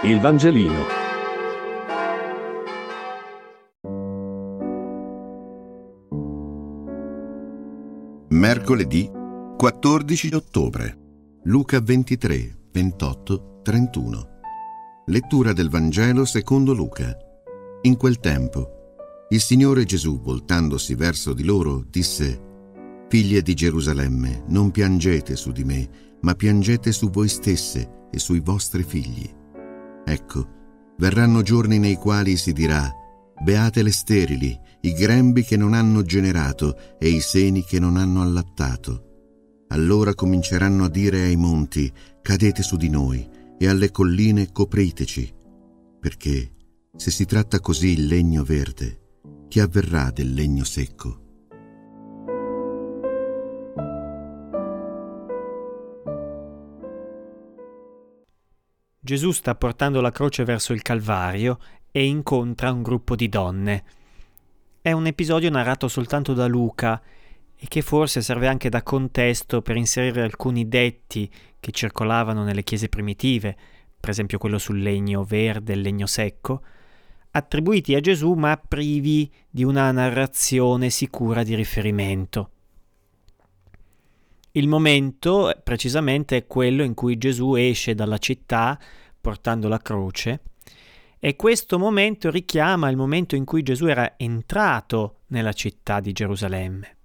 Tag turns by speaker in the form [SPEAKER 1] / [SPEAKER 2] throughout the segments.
[SPEAKER 1] Il Vangelino.
[SPEAKER 2] Mercoledì 14 ottobre. Luca 23, 28, 31. Lettura del Vangelo secondo Luca. In quel tempo, il Signore Gesù, voltandosi verso di loro, disse, Figlie di Gerusalemme, non piangete su di me, ma piangete su voi stesse e sui vostri figli. Ecco, verranno giorni nei quali si dirà, Beate le sterili, i grembi che non hanno generato e i seni che non hanno allattato. Allora cominceranno a dire ai monti, cadete su di noi, e alle colline copriteci, perché se si tratta così il legno verde, che avverrà del legno secco?
[SPEAKER 3] Gesù sta portando la croce verso il Calvario e incontra un gruppo di donne. È un episodio narrato soltanto da Luca e che forse serve anche da contesto per inserire alcuni detti che circolavano nelle chiese primitive, per esempio quello sul legno verde e il legno secco, attribuiti a Gesù ma privi di una narrazione sicura di riferimento. Il momento precisamente è quello in cui Gesù esce dalla città portando la croce e questo momento richiama il momento in cui Gesù era entrato nella città di Gerusalemme.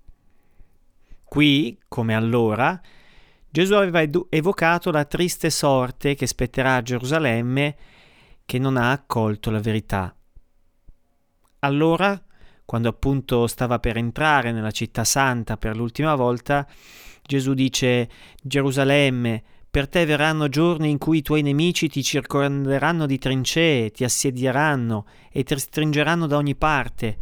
[SPEAKER 3] Qui, come allora, Gesù aveva evocato la triste sorte che spetterà a Gerusalemme che non ha accolto la verità. Allora, quando appunto stava per entrare nella città santa per l'ultima volta, Gesù dice Gerusalemme, per te verranno giorni in cui i tuoi nemici ti circonderanno di trincee, ti assedieranno e ti stringeranno da ogni parte.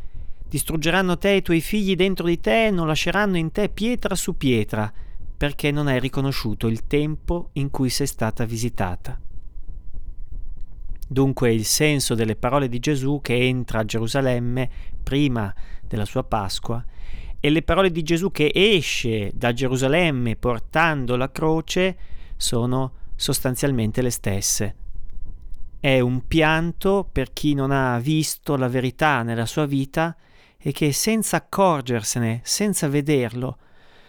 [SPEAKER 3] Distruggeranno te e i tuoi figli dentro di te e non lasceranno in te pietra su pietra, perché non hai riconosciuto il tempo in cui sei stata visitata. Dunque il senso delle parole di Gesù che entra a Gerusalemme prima della sua Pasqua e le parole di Gesù che esce da Gerusalemme portando la croce sono sostanzialmente le stesse. È un pianto per chi non ha visto la verità nella sua vita e che senza accorgersene, senza vederlo,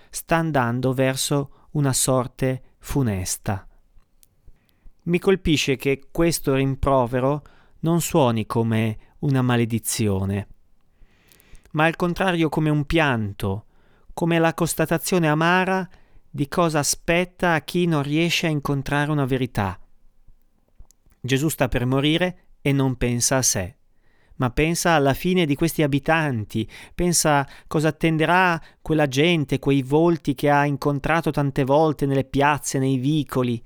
[SPEAKER 3] sta andando verso una sorte funesta. Mi colpisce che questo rimprovero non suoni come una maledizione ma al contrario come un pianto, come la constatazione amara di cosa aspetta a chi non riesce a incontrare una verità. Gesù sta per morire e non pensa a sé, ma pensa alla fine di questi abitanti, pensa cosa attenderà quella gente, quei volti che ha incontrato tante volte nelle piazze, nei vicoli.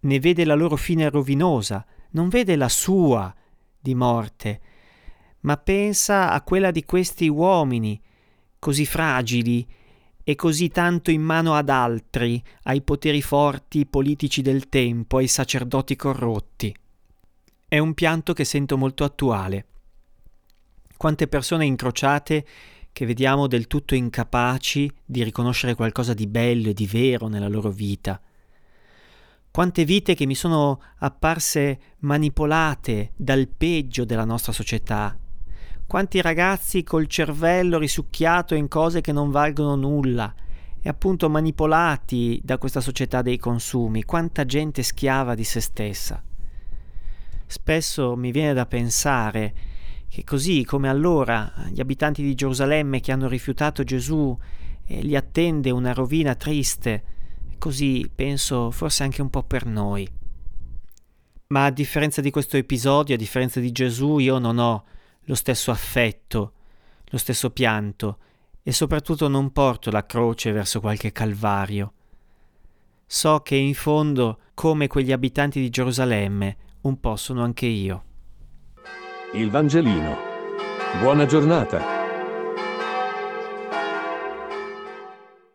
[SPEAKER 3] Ne vede la loro fine rovinosa, non vede la sua di morte, ma pensa a quella di questi uomini, così fragili e così tanto in mano ad altri, ai poteri forti politici del tempo, ai sacerdoti corrotti. È un pianto che sento molto attuale. Quante persone incrociate che vediamo del tutto incapaci di riconoscere qualcosa di bello e di vero nella loro vita. Quante vite che mi sono apparse manipolate dal peggio della nostra società, quanti ragazzi col cervello risucchiato in cose che non valgono nulla e appunto manipolati da questa società dei consumi, quanta gente schiava di se stessa. Spesso mi viene da pensare che così come allora gli abitanti di Gerusalemme che hanno rifiutato Gesù e li attende una rovina triste, così penso forse anche un po' per noi. Ma a differenza di questo episodio, a differenza di Gesù, io non ho lo stesso affetto, lo stesso pianto e soprattutto non porto la croce verso qualche calvario. So che in fondo, come quegli abitanti di Gerusalemme, un po' sono anche io.
[SPEAKER 1] Il Vangelino. Buona giornata.